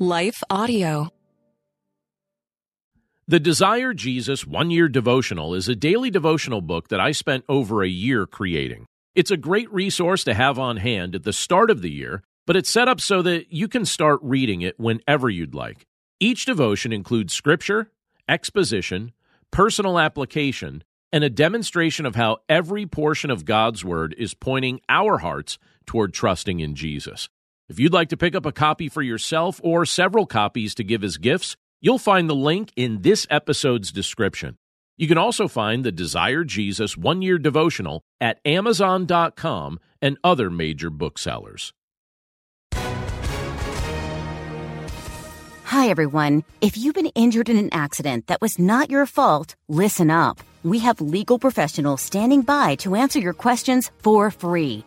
Life Audio. The Desire Jesus One Year Devotional is a daily devotional book that I spent over a year creating. It's a great resource to have on hand at the start of the year, but it's set up so that you can start reading it whenever you'd like. Each devotion includes scripture, exposition, personal application, and a demonstration of how every portion of God's Word is pointing our hearts toward trusting in Jesus. If you'd like to pick up a copy for yourself or several copies to give as gifts, you'll find the link in this episode's description. You can also find the Desire Jesus one year devotional at Amazon.com and other major booksellers. Hi, everyone. If you've been injured in an accident that was not your fault, listen up. We have legal professionals standing by to answer your questions for free.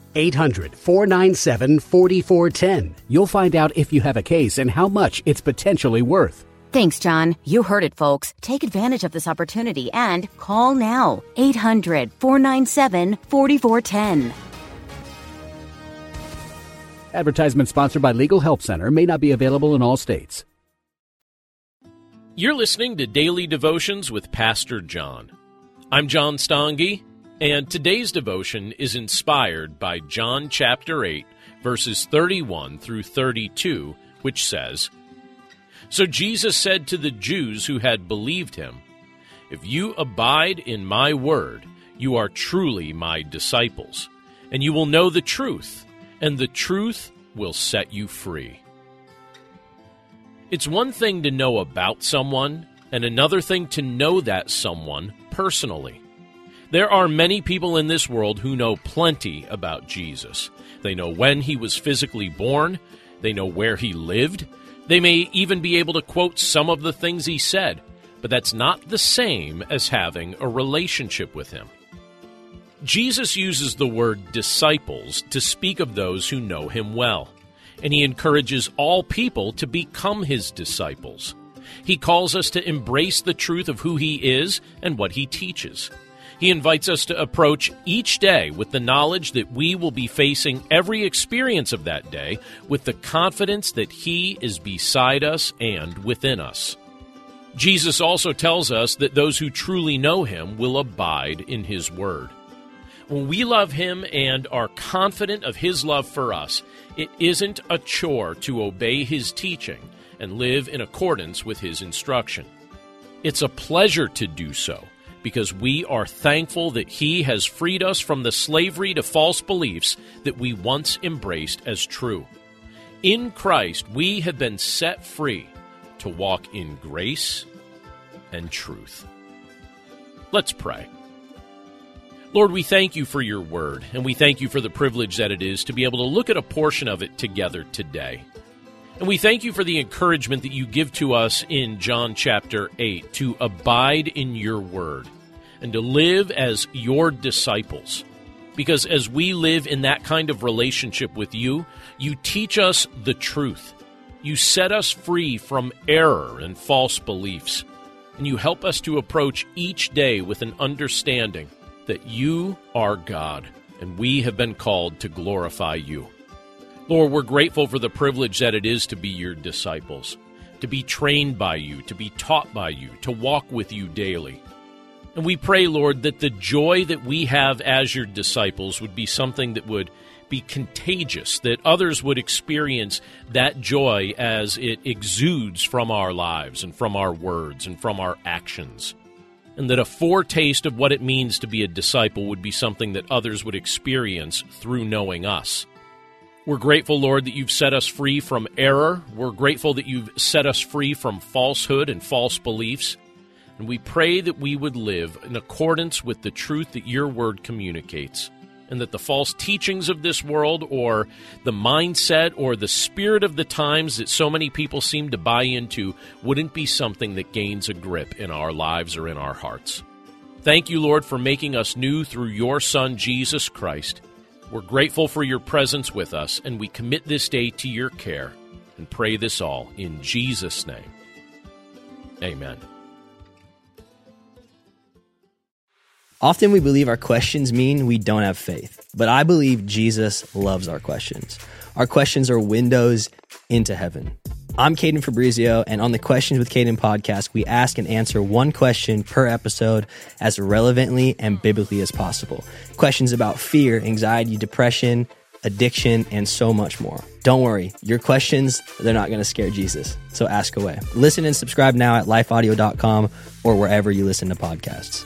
800 497 4410. You'll find out if you have a case and how much it's potentially worth. Thanks, John. You heard it, folks. Take advantage of this opportunity and call now 800 497 4410. Advertisement sponsored by Legal Help Center may not be available in all states. You're listening to Daily Devotions with Pastor John. I'm John Stange and today's devotion is inspired by John chapter 8, verses 31 through 32, which says So Jesus said to the Jews who had believed him, If you abide in my word, you are truly my disciples, and you will know the truth, and the truth will set you free. It's one thing to know about someone, and another thing to know that someone personally. There are many people in this world who know plenty about Jesus. They know when he was physically born, they know where he lived, they may even be able to quote some of the things he said, but that's not the same as having a relationship with him. Jesus uses the word disciples to speak of those who know him well, and he encourages all people to become his disciples. He calls us to embrace the truth of who he is and what he teaches. He invites us to approach each day with the knowledge that we will be facing every experience of that day with the confidence that He is beside us and within us. Jesus also tells us that those who truly know Him will abide in His Word. When we love Him and are confident of His love for us, it isn't a chore to obey His teaching and live in accordance with His instruction. It's a pleasure to do so because we are thankful that He has freed us from the slavery to false beliefs that we once embraced as true. In Christ, we have been set free to walk in grace and truth. Let's pray. Lord, we thank you for your word, and we thank you for the privilege that it is to be able to look at a portion of it together today. And we thank you for the encouragement that you give to us in John chapter 8 to abide in your word and to live as your disciples. Because as we live in that kind of relationship with you, you teach us the truth. You set us free from error and false beliefs. And you help us to approach each day with an understanding that you are God and we have been called to glorify you. Lord, we're grateful for the privilege that it is to be your disciples, to be trained by you, to be taught by you, to walk with you daily. And we pray, Lord, that the joy that we have as your disciples would be something that would be contagious, that others would experience that joy as it exudes from our lives and from our words and from our actions. And that a foretaste of what it means to be a disciple would be something that others would experience through knowing us. We're grateful, Lord, that you've set us free from error. We're grateful that you've set us free from falsehood and false beliefs. And we pray that we would live in accordance with the truth that your word communicates, and that the false teachings of this world or the mindset or the spirit of the times that so many people seem to buy into wouldn't be something that gains a grip in our lives or in our hearts. Thank you, Lord, for making us new through your Son, Jesus Christ. We're grateful for your presence with us, and we commit this day to your care and pray this all in Jesus' name. Amen. Often we believe our questions mean we don't have faith, but I believe Jesus loves our questions. Our questions are windows into heaven. I'm Caden Fabrizio, and on the Questions with Caden podcast, we ask and answer one question per episode as relevantly and biblically as possible. Questions about fear, anxiety, depression, addiction, and so much more. Don't worry, your questions, they're not going to scare Jesus. So ask away. Listen and subscribe now at lifeaudio.com or wherever you listen to podcasts.